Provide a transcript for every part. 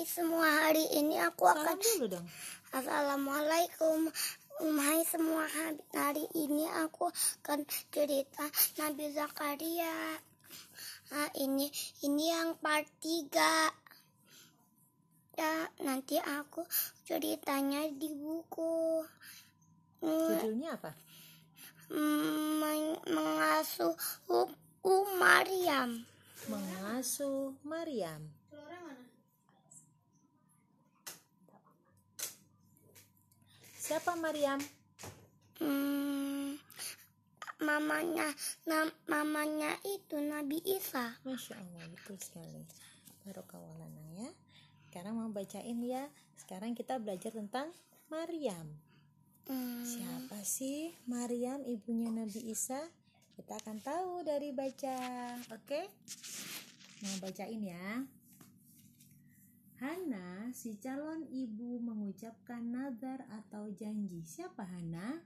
Hai semua, hari ini aku akan Salam dulu dong. Assalamualaikum. Hai semua, hari ini aku akan cerita Nabi Zakaria. Nah, ini ini yang part 3. Ya, nanti aku ceritanya di buku. Hmm, Judulnya apa? meng- mengasuh U- U Maryam. Mengasuh Maryam. Siapa Maryam? Hmm, mamanya nam- mamanya itu Nabi Isa. Masya Allah, betul sekali. Barokawalanang ya. Sekarang mau bacain ya. Sekarang kita belajar tentang Maryam. Hmm, Siapa sih Maryam ibunya Nabi Isa? Kita akan tahu dari baca. Oke? Mau bacain ya. Hana, si calon ibu mengucapkan nazar atau janji. Siapa Hana?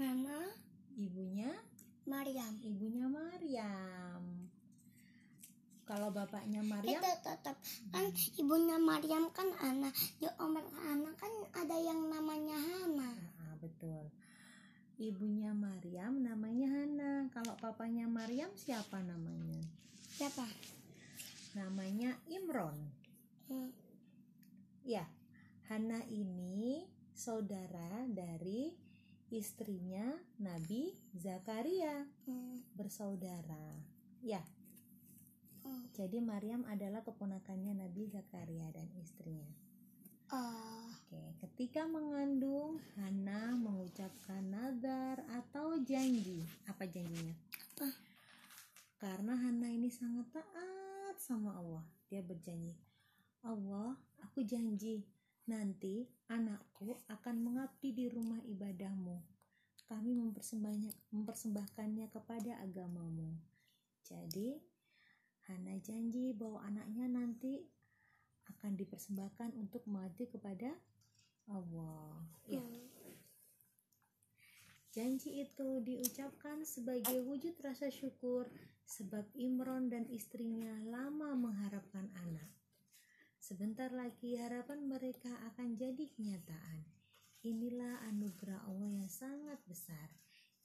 nama Ibunya? Maryam. Ibunya Maryam. Kalau bapaknya Maryam, Itu tetap kan ibunya Maryam kan anak di Omar anak kan ada yang namanya Hana. Ah, betul. Ibunya Maryam namanya Hana. Kalau papanya Maryam siapa namanya? Siapa? Namanya Imron. Hmm, Ya, Hana ini saudara dari istrinya Nabi Zakaria, hmm, bersaudara. Ya, hmm. jadi Maryam adalah keponakannya Nabi Zakaria dan istrinya. Oh, Oke, ketika mengandung, Hana mengucapkan nazar atau janji. Apa janjinya? Apa? Karena Hana ini sangat taat sama Allah. Dia berjanji, Allah, aku janji nanti anakku akan mengabdi di rumah ibadahmu. Kami mempersembahkannya kepada agamamu. Jadi, Hana janji bahwa anaknya nanti akan dipersembahkan untuk mengabdi kepada Allah. Ya, hmm. janji itu diucapkan sebagai wujud rasa syukur sebab Imron dan istrinya lama mengharapkan anak. Sebentar lagi harapan mereka akan jadi kenyataan. Inilah anugerah Allah yang sangat besar.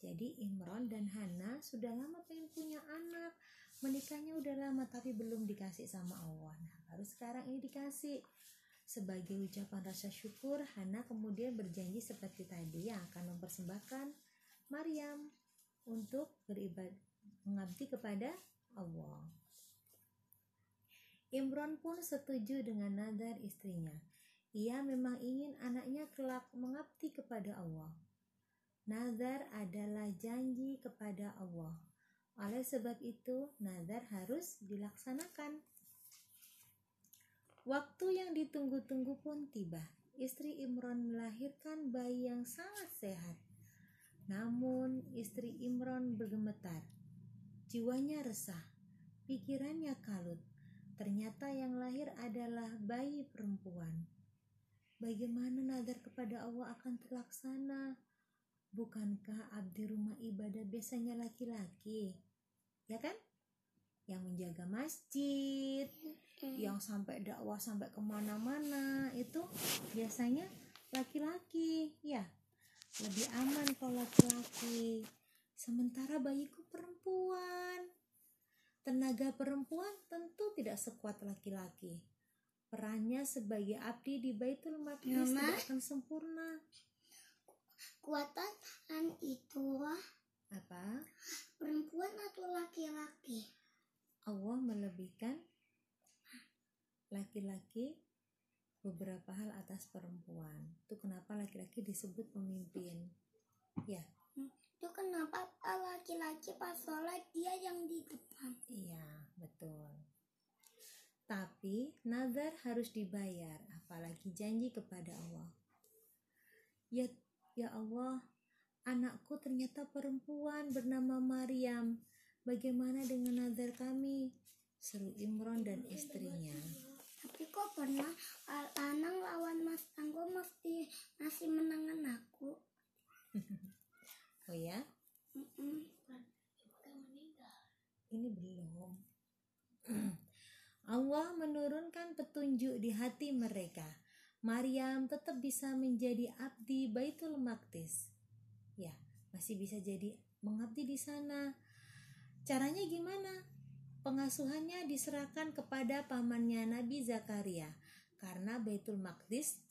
Jadi Imron dan Hana sudah lama pengen punya anak. Menikahnya udah lama tapi belum dikasih sama Allah. Nah, baru sekarang ini dikasih. Sebagai ucapan rasa syukur, Hana kemudian berjanji seperti tadi yang akan mempersembahkan Maryam untuk beribadah mengabdi kepada Allah. Imron pun setuju dengan nazar istrinya. Ia memang ingin anaknya kelak mengabdi kepada Allah. Nazar adalah janji kepada Allah. Oleh sebab itu, nazar harus dilaksanakan. Waktu yang ditunggu-tunggu pun tiba. Istri Imron melahirkan bayi yang sangat sehat. Namun, istri Imron bergemetar. Jiwanya resah, pikirannya kalut. Ternyata yang lahir adalah bayi perempuan. Bagaimana nazar kepada Allah akan terlaksana? Bukankah abdi rumah ibadah biasanya laki-laki? Ya kan? Yang menjaga masjid, Hmm. yang sampai dakwah sampai ke mana-mana itu biasanya laki-laki ya lebih aman kalau laki-laki sementara bayiku perempuan tenaga perempuan tentu tidak sekuat laki-laki perannya sebagai abdi di Baitul Maqdis Mama? tidak akan sempurna Kuatan itu apa perempuan atau laki-laki? Allah melebihkan laki-laki beberapa hal atas perempuan. Itu kenapa laki-laki disebut pemimpin. Ya, Itu kenapa ah, laki-laki pas sholat dia yang di depan? iya, betul. Tapi nazar harus dibayar, apalagi janji kepada Allah. Ya, ya Allah, anakku ternyata perempuan bernama Maryam. Bagaimana dengan nazar kami? Seru Imron dan istrinya. Tapi kok pernah Al- Anang lawan Mas Tanggo mesti masih menangan aku? Oh ya, ini belum. Allah menurunkan menurunkan petunjuk di hati mereka. Maryam tetap bisa menjadi abdi Baitul Maqdis. Ya, masih bisa jadi mengabdi di sana. Caranya gimana? Pengasuhannya diserahkan kepada pamannya Nabi Zakaria karena Baitul Maqdis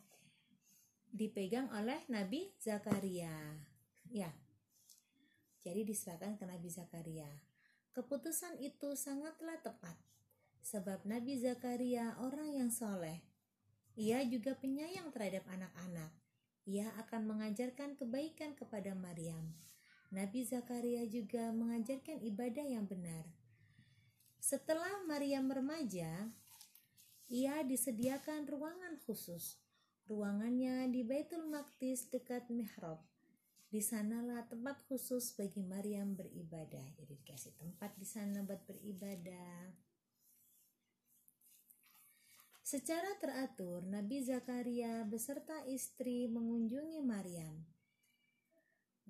dipegang oleh Nabi Zakaria. Ya. Jadi diserahkan ke Nabi Zakaria. Keputusan itu sangatlah tepat sebab Nabi Zakaria orang yang soleh. Ia juga penyayang terhadap anak-anak. Ia akan mengajarkan kebaikan kepada Maryam. Nabi Zakaria juga mengajarkan ibadah yang benar. Setelah Maryam remaja, ia disediakan ruangan khusus. Ruangannya di Baitul Maqdis dekat mihrab. Di sanalah tempat khusus bagi Maryam beribadah. Jadi dikasih tempat di sana buat beribadah. Secara teratur, Nabi Zakaria beserta istri mengunjungi Maryam.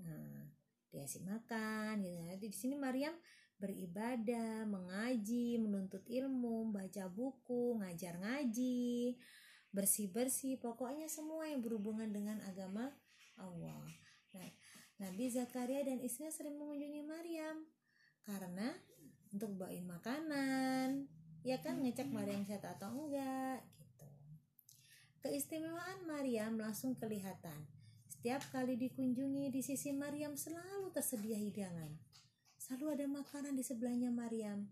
Nah, dikasih makan gitu. Jadi di sini Maryam beribadah, mengaji, menuntut ilmu, baca buku, ngajar ngaji, bersih-bersih, pokoknya semua yang berhubungan dengan agama Allah. Nah, Nabi Zakaria dan istrinya sering mengunjungi Maryam karena untuk bawain makanan, ya kan ngecek Maryam sehat atau enggak gitu. Keistimewaan Maryam langsung kelihatan. Setiap kali dikunjungi di sisi Maryam selalu tersedia hidangan. Selalu ada makanan di sebelahnya Maryam.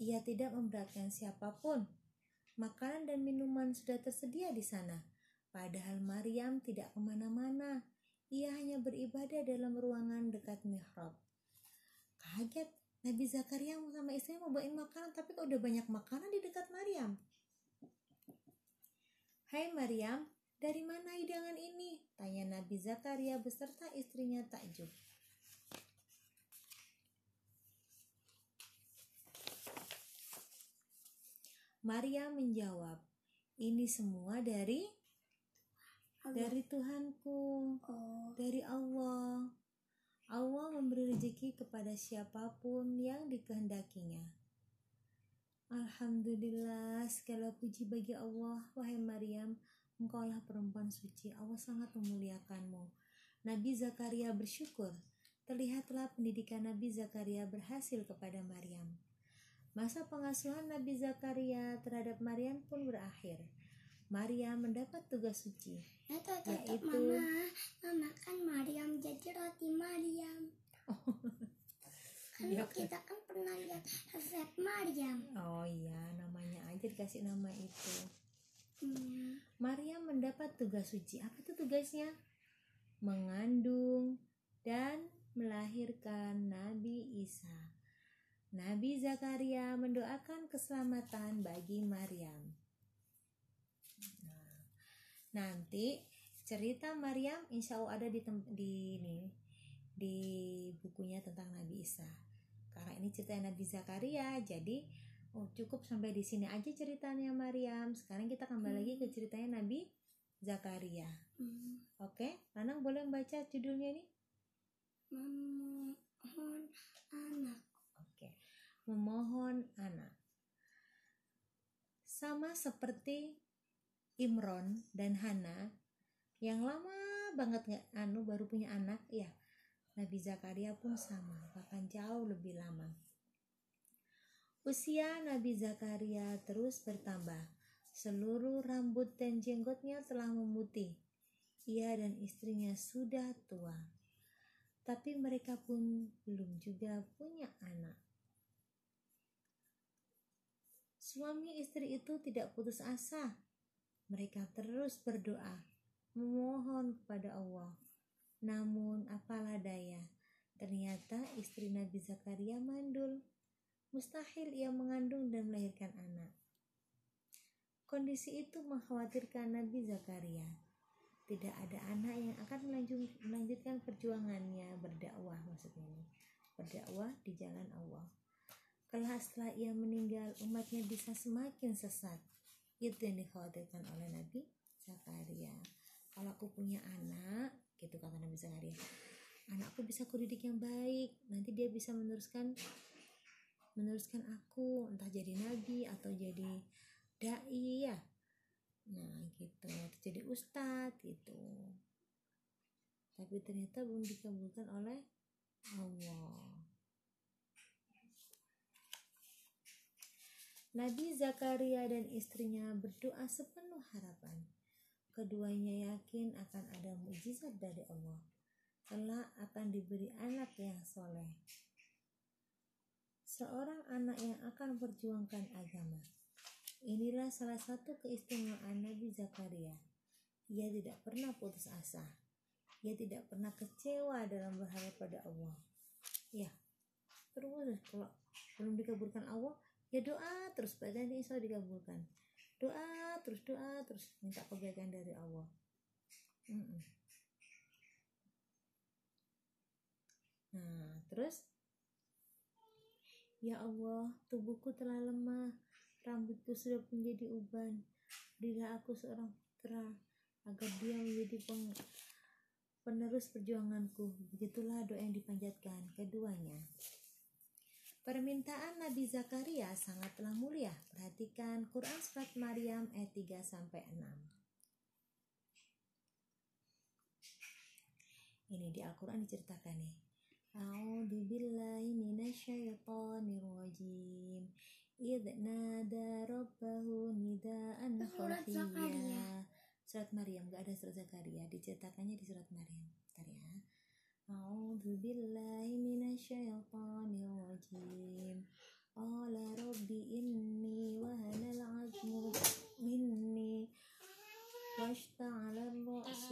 Ia tidak memberatkan siapa pun. Makanan dan minuman sudah tersedia di sana. Padahal Maryam tidak ke mana-mana ia hanya beribadah dalam ruangan dekat mihrab. Kaget, Nabi Zakaria sama istrinya mau bawain makanan, tapi kok udah banyak makanan di dekat Maryam. Hai Maryam, dari mana hidangan ini? Tanya Nabi Zakaria beserta istrinya takjub. Maria menjawab, ini semua dari dari Tuhanku, Oh, dari Allah. Allah memberi rezeki kepada siapa pun yang dikehendakinya. Alhamdulillah, segala puji bagi Allah, wahai Maryam, engkaulah perempuan suci, Allah sangat memuliakanmu. Nabi Zakaria bersyukur, terlihatlah pendidikan Nabi Zakaria berhasil kepada Maryam. Masa pengasuhan Nabi Zakaria terhadap Maryam pun berakhir. Maria mendapat tugas suci, ya tuh, tuh, tuh, Yaitu- mama, mama kan Maryam jadi roti Maryam. Kan Iya, kita kan pernah lihat resep Maryam. Oh iya, namanya aja dikasih nama itu. Hmm, Maria mendapat tugas suci. Apa itu tugasnya? Mengandung dan melahirkan Nabi Isa. Nabi Zakaria mendoakan keselamatan bagi Maryam. Nanti cerita Maryam insya Allah ada di tem- di ini di bukunya tentang Nabi Isa. Karena ini cerita Nabi Zakaria, jadi oh cukup sampai di sini aja ceritanya Maryam. Sekarang kita kembali lagi ke ceritanya Nabi Zakaria. hmm, Oke, Lanang boleh membaca judulnya ini? memohon anak. Oke, memohon anak. Sama seperti Imron dan Hana yang lama banget nggak anu baru punya anak, ya. Nabi Zakaria pun sama, bahkan jauh lebih lama. Usia Nabi Zakaria terus bertambah. Seluruh rambut dan jenggotnya telah memutih. Ia dan istrinya sudah tua. Tapi mereka pun belum juga punya anak. Suami istri itu tidak putus asa. Mereka terus berdoa, memohon kepada Allah. Namun apalah daya, ternyata istri Nabi Zakaria mandul. Mustahil ia mengandung dan melahirkan anak. Kondisi itu mengkhawatirkan Nabi Zakaria. Tidak ada anak yang akan melanjut- melanjutkan perjuangannya berdakwah maksudnya ini. Berdakwah di jalan Allah. Kelak setelah ia meninggal, umatnya bisa semakin sesat. Itu yang dikhawatirkan oleh Nabi Zakaria. Kalau aku punya anak, gitu kata Nabi Zakaria, anakku bisa aku didik yang baik. Nanti dia bisa meneruskan meneruskan aku, entah jadi nabi atau jadi dai ya nah gitu jadi ustadz gitu tapi ternyata belum dikabulkan oleh Allah Nabi Zakaria dan istrinya berdoa sepenuh harapan. Keduanya yakin akan ada mujizat dari Allah. Kelak akan diberi anak yang soleh. Seorang anak yang akan perjuangkan agama. Inilah salah satu keistimewaan Nabi Zakaria. Ia tidak pernah putus asa. Ia tidak pernah kecewa dalam berharap pada Allah. Ya, terus kalau belum dikabulkan Allah, ya doa terus pada ini insya dikabulkan. Doa terus doa terus minta kebaikan dari Allah. Nah, terus Ya Allah, tubuhku telah lemah, rambutku sudah menjadi uban. Berilah aku seorang putra agar dia menjadi peng penerus perjuanganku. Begitulah doa yang dipanjatkan keduanya. Permintaan Nabi Zakaria sangatlah mulia. Perhatikan Quran Surat Maryam ayat 3 sampai 6. Ini di Al-Quran diceritakan nih. A'udzu billahi minasyaitonir rajim. Idh nada rabbahu nidaan. Zakaria. Surat Maryam, gak ada surat Zakaria. Diceritakannya di surat Maryam. Bentar ya. أعوذ بالله من الشيطان الرجيم. قال رب إني وهن العظم مني واشتعل الرأس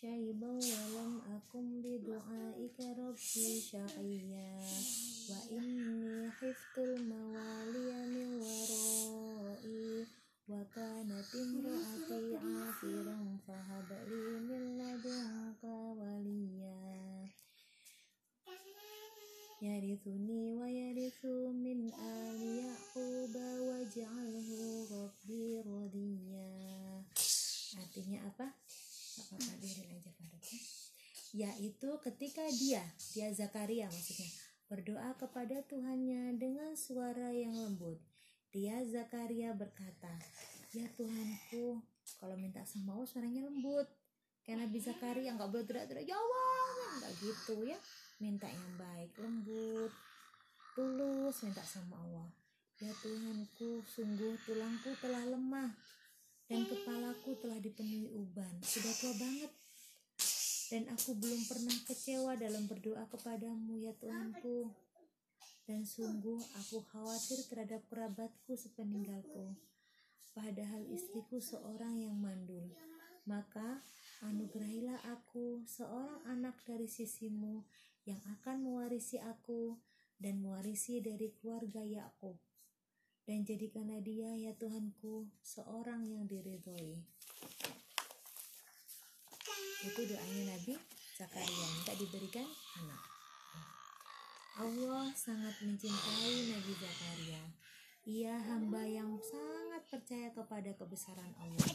شيبا ولم أكن بدعائك ربي شقيا. وإني خفت الموالي من ورائي وكانت امرأتي عاقرا فهب لي من لدنك وليا. يرثني ويرث من آل يعقوب واجعله ربي رضيا Artinya apa? Apa hadirin aja Faruk ya. Yaitu ketika dia, dia Zakaria maksudnya, berdoa kepada Tuhannya dengan suara yang lembut. Dia Zakaria berkata, Ya Tuhanku, kalau minta sama Allah suaranya lembut. Kayak Nabi Zakaria nggak boleh teriak-teriak, Ya Allah, nggak gitu ya. Minta yang baik, lembut, tulus minta sama Allah. Ya Tuhanku, sungguh tulangku telah lemah dan kepalaku telah dipenuhi uban. Sudah tua banget. Dan aku belum pernah kecewa dalam berdoa kepadamu ya Tuhanku. Dan sungguh aku khawatir terhadap kerabatku sepeninggalku. Padahal istriku seorang yang mandul. Maka anugerahilah aku seorang anak dari sisimu yang akan mewarisi aku dan mewarisi dari keluarga Yakub dan jadikanlah dia ya Tuhanku seorang yang diridhoi. Itu doanya Nabi Zakaria minta diberikan anak. Allah sangat mencintai Nabi Zakaria. Ia hamba yang sangat percaya kepada kebesaran Allah.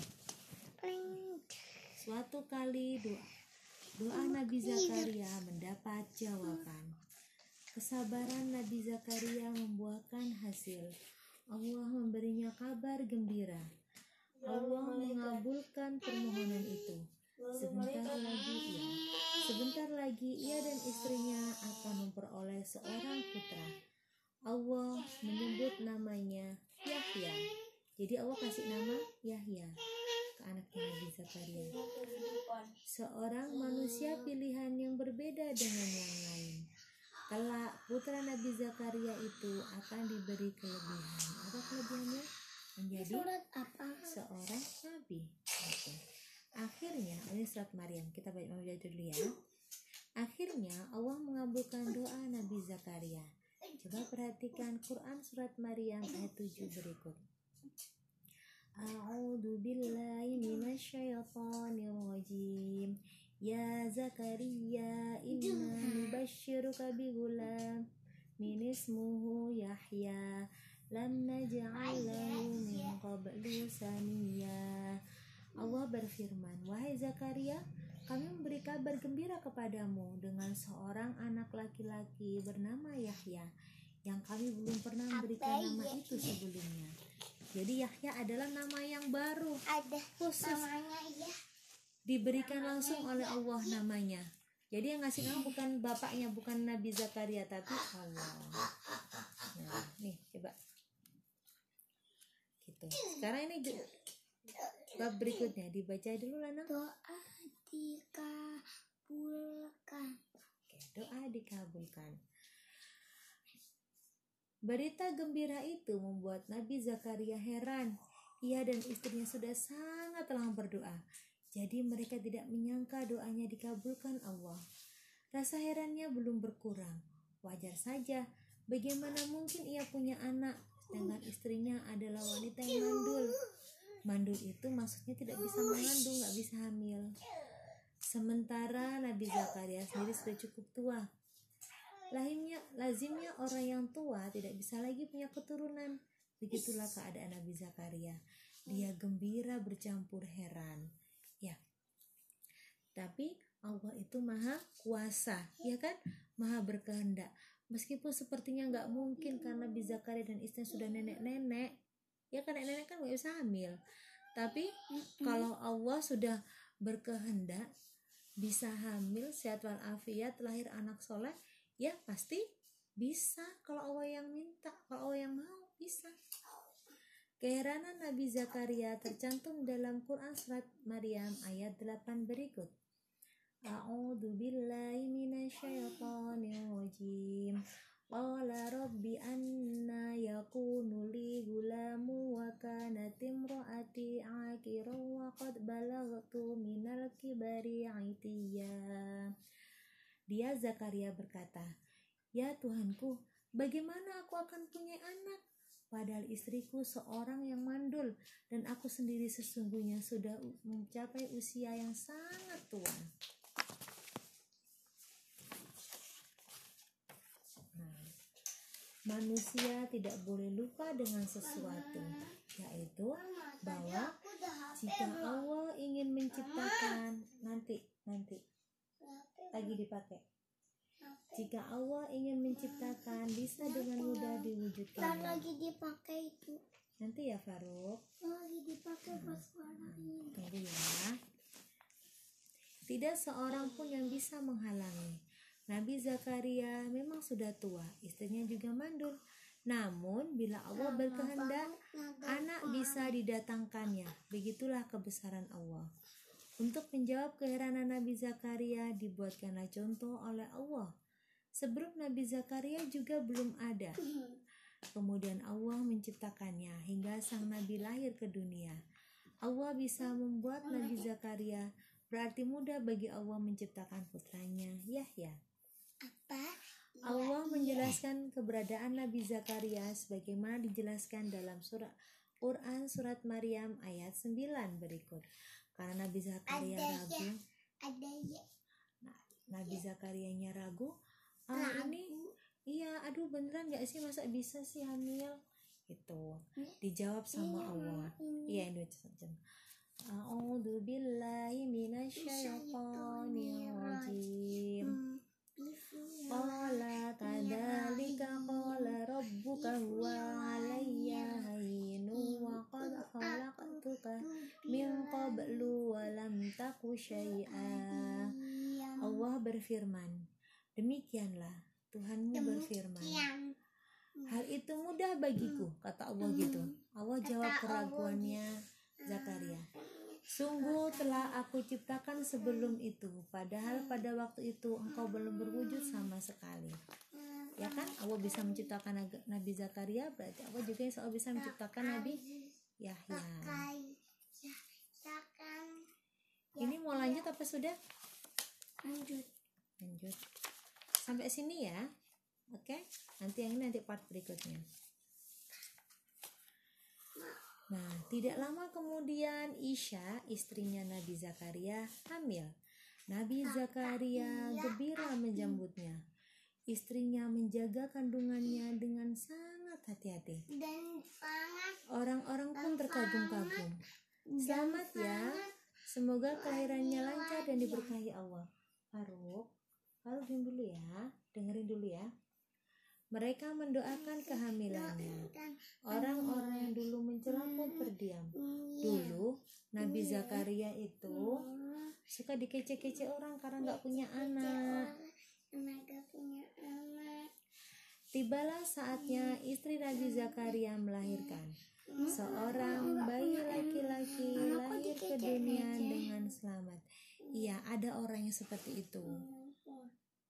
Suatu kali doa doa Nabi Zakaria mendapat jawaban. Kesabaran Nabi Zakaria membuahkan hasil. Allah memberinya kabar gembira. Allah mengabulkan permohonan itu. Sebentar lagi ia, sebentar lagi ia dan istrinya akan memperoleh seorang putra. Allah menyebut namanya Yahya. Jadi Allah kasih nama Yahya anaknya Nabi Zakaria. Seorang manusia pilihan yang berbeda dengan yang lain. Kelak putra Nabi Zakaria itu akan diberi kelebihan. Apa kelebihannya? Menjadi Surat apa? seorang nabi. Oke. Akhirnya, ini surat Maryam. Kita baca baca dulu ya. Akhirnya Allah mengabulkan doa Nabi Zakaria. Coba perhatikan Quran surat Maryam ayat 7 berikut. A'udzu billahi minasyaitonir rajim. Ya Zakaria, inna nubashshiruka bigulam min ismuhu Yahya. Lam naj'al lahu min qablu samiyya. Allah berfirman, Wahai Zakaria, kami memberi kabar gembira kepadamu dengan seorang anak laki-laki bernama Yahya yang kami belum pernah memberikan nama itu sebelumnya. Jadi Yahya adalah nama yang baru, ada khusus namanya ya diberikan langsung oleh Allah namanya. Jadi yang ngasih nama bukan bapaknya, bukan Nabi Zakaria, tapi Allah. Nah, nih coba. Gitu. Sekarang ini bab berikutnya dibaca dulu Lana. doa dikabulkan Oke, doa dikabulkan. Berita gembira itu membuat Nabi Zakaria heran. Ia dan istrinya sudah sangat lama berdoa. Jadi mereka tidak menyangka doanya dikabulkan Allah. Rasa herannya belum berkurang. Wajar saja, bagaimana mungkin ia punya anak sedangkan istrinya adalah wanita yang mandul. Mandul itu maksudnya tidak bisa mengandung, nggak bisa hamil. Sementara Nabi Zakaria sendiri sudah cukup tua. Lahimnya, lazimnya orang yang tua tidak bisa lagi punya keturunan. Begitulah keadaan Nabi Zakaria. Dia gembira bercampur heran. Ya. Tapi Allah itu maha kuasa, ya kan? Maha berkehendak. Meskipun sepertinya nggak mungkin karena Nabi Zakaria dan istrinya sudah nenek-nenek. Ya kan nenek-nenek kan nggak bisa hamil. Tapi kalau Allah sudah berkehendak bisa hamil sehat walafiat lahir anak soleh ya pasti bisa kalau Allah yang minta kalau Allah yang mau bisa. Keheranan Nabi Zakaria tercantum dalam Quran surat Maryam ayat 8 berikut. A'udzu billahi minasyaitonir rajim Qala rabbi anna yakunu li gulamu wa kanat imraati aqiran wa qad balagtu minal kibari aitiyya Dia Zakaria berkata, "Ya Tuhanku, bagaimana aku akan punya anak? Padahal istriku seorang yang mandul dan aku sendiri sesungguhnya sudah mencapai usia yang sangat tua." Nah, manusia tidak boleh lupa dengan sesuatu, yaitu bahwa jika Allah ingin menciptakan nanti nanti lagi dipakai. Jika Allah ingin menciptakan bisa dengan mudah Ntar diwujudkan. lagi dipakai itu Nanti ya Faruk, lagi dipakai pas tunggu ya. Tidak seorang pun yang bisa menghalangi. Nabi Zakaria memang sudah tua, istrinya juga mandul. Namun bila Allah berkehendak, anak bisa didatangkannya. Begitulah kebesaran Allah. Untuk menjawab keheranan Nabi Zakaria dibuatkanlah contoh oleh Allah. Sebelum Nabi Zakaria juga belum ada. Kemudian Allah menciptakannya hingga sang Nabi lahir ke dunia. Allah bisa membuat Nabi Zakaria berarti mudah bagi Allah menciptakan putranya Yahya. apa Allah menjelaskan keberadaan Nabi Zakaria sebagaimana dijelaskan dalam surat Quran surat Maryam ayat 9 berikut. Karena Nabi Zakaria Ada ya. ragu, ada ya. Nah, Nabi Zakarianya ragu, ah ini iya aduh beneran gak sih? Masa bisa sih hamil? Gitu. Dijawab sama Allah. iya ini saja. A'udzu billahi minasyaitonir rajim Hmm, Qala kadzalika qala rabbuka huwa qablu wa lam taku syai'a. Allah berfirman demikianlah Tuhanmu berfirman. Hal itu mudah bagiku kata Allah gitu. Allah jawab keraguannya Zakaria. Sungguh telah aku ciptakan sebelum itu, padahal pada waktu itu engkau belum berwujud sama sekali. Ya kan? Allah bisa menciptakan Nabi Zakaria, berarti Allah juga insya Allah bisa menciptakan Nabi Yahya. Ya Ini mau lanjut apa sudah? lanjut Lanjut. Sampai sini ya. Oke? Nanti yang ini nanti part berikutnya. Nah, tidak lama kemudian Isya, istrinya Nabi Zakaria, hamil. Nabi Zakaria gembira menjambutnya. Istrinya menjaga kandungannya dengan sangat hati-hati. dan Orang-orang pun terkagum-kagum. Selamat ya. Semoga kelahirannya lancar dan diberkahi Allah. Faruk, Faruk diam dulu ya. Dengerin dulu ya. Mereka mendoakan kehamilannya. Orang-orang yang dulu mencela diam Iya. dulu Nabi. Zakaria itu suka dikece-kece orang karena nggak punya anak. Tibalah saatnya istri Nabi Zakaria melahirkan. Seorang bayi laki-laki lahir ke dunia dengan selamat. Iya ada orang yang seperti itu.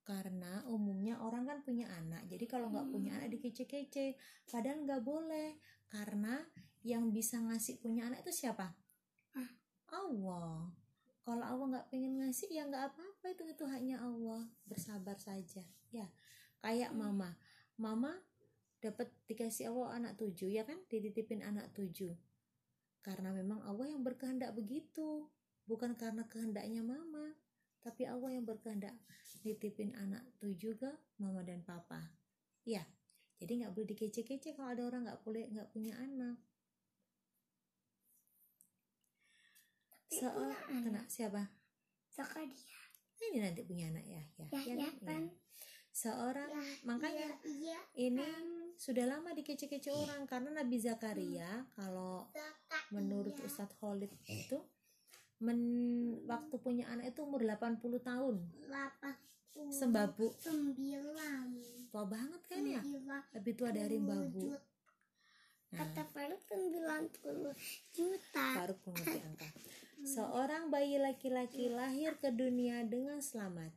Karena umumnya orang kan punya anak. Jadi kalau nggak punya anak dikece-kece. Padahal nggak boleh. Karena yang bisa ngasih punya anak itu siapa? Allah. Kalau Allah nggak pengen ngasih ya nggak apa-apa itu itu hanya Allah. Bersabar saja. Ya kayak mama mama dapat dikasih Allah anak tujuh ya kan? Dititipin anak tujuh. Karena memang Allah yang berkehendak begitu. Bukan karena kehendaknya mama tapi Allah yang berkehendak nitipin anak tujuh ke mama dan papa. Ya jadi nggak boleh dikece-kece kalau ada orang nggak boleh nggak punya anak. Seorang kena siapa? Zakaria. ini nanti punya anak ya ya. Ya, ya, kan? kan? Seorang Ya, makanya Iya. ini sudah lama dikece-kece orang karena Nabi Zakaria kalau menurut Ustadz Khalid itu men, waktu punya anak itu umur 80 tahun Delapan. sembabu Sembilan. tua banget kan ya lebih tua dari babu juta. nah Kata Faruk sembilan puluh juta. baru mengerti angka seorang bayi laki-laki lahir ke dunia dengan selamat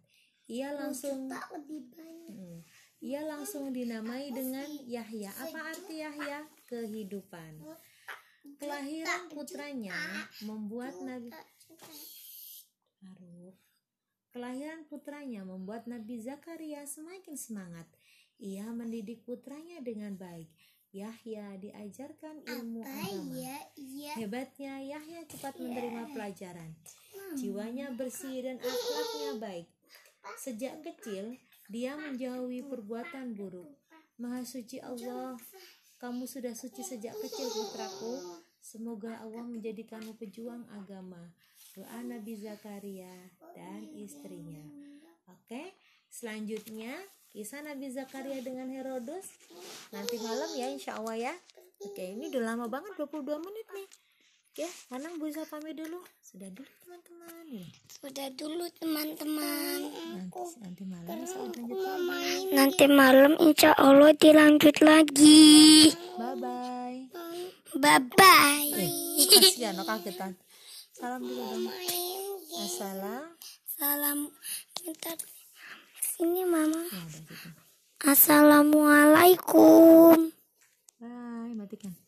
ia langsung lebih banyak. Mm. ia langsung dinamai dengan Yahya apa arti Yahya kehidupan kelahiran putranya membuat Nabi Faruk. Kelahiran putranya membuat Nabi Zakaria semakin semangat. Ia mendidik putranya dengan baik. Yahya diajarkan ilmu Apa agama. ya? Iya. Hebatnya Yahya cepat menerima pelajaran. Jiwanya bersih dan akhlaknya baik. Sejak kecil, dia menjauhi perbuatan buruk. Maha suci Allah, kamu sudah suci sejak kecil putraku. Semoga Allah menjadikanmu pejuang agama. Doa Nabi Zakaria dan istrinya. Oke, selanjutnya kisah Nabi Zakaria dengan Herodos nanti malam ya insya Allah ya. Oke, ini udah lama banget 22 menit Oke, Anang bisa pamit dulu. Sudah dulu teman-teman. Nih, Sudah dulu teman-teman. nanti, nanti malam. Nanti malam insya Allah dilanjut lagi. Bye-bye. Bye bye. Eh, kasihan no kagetan. Salam dulu dong. Assalam. Salam. Bentar. Sini mama. Ya, gitu. Assalamualaikum. Bye, matikan.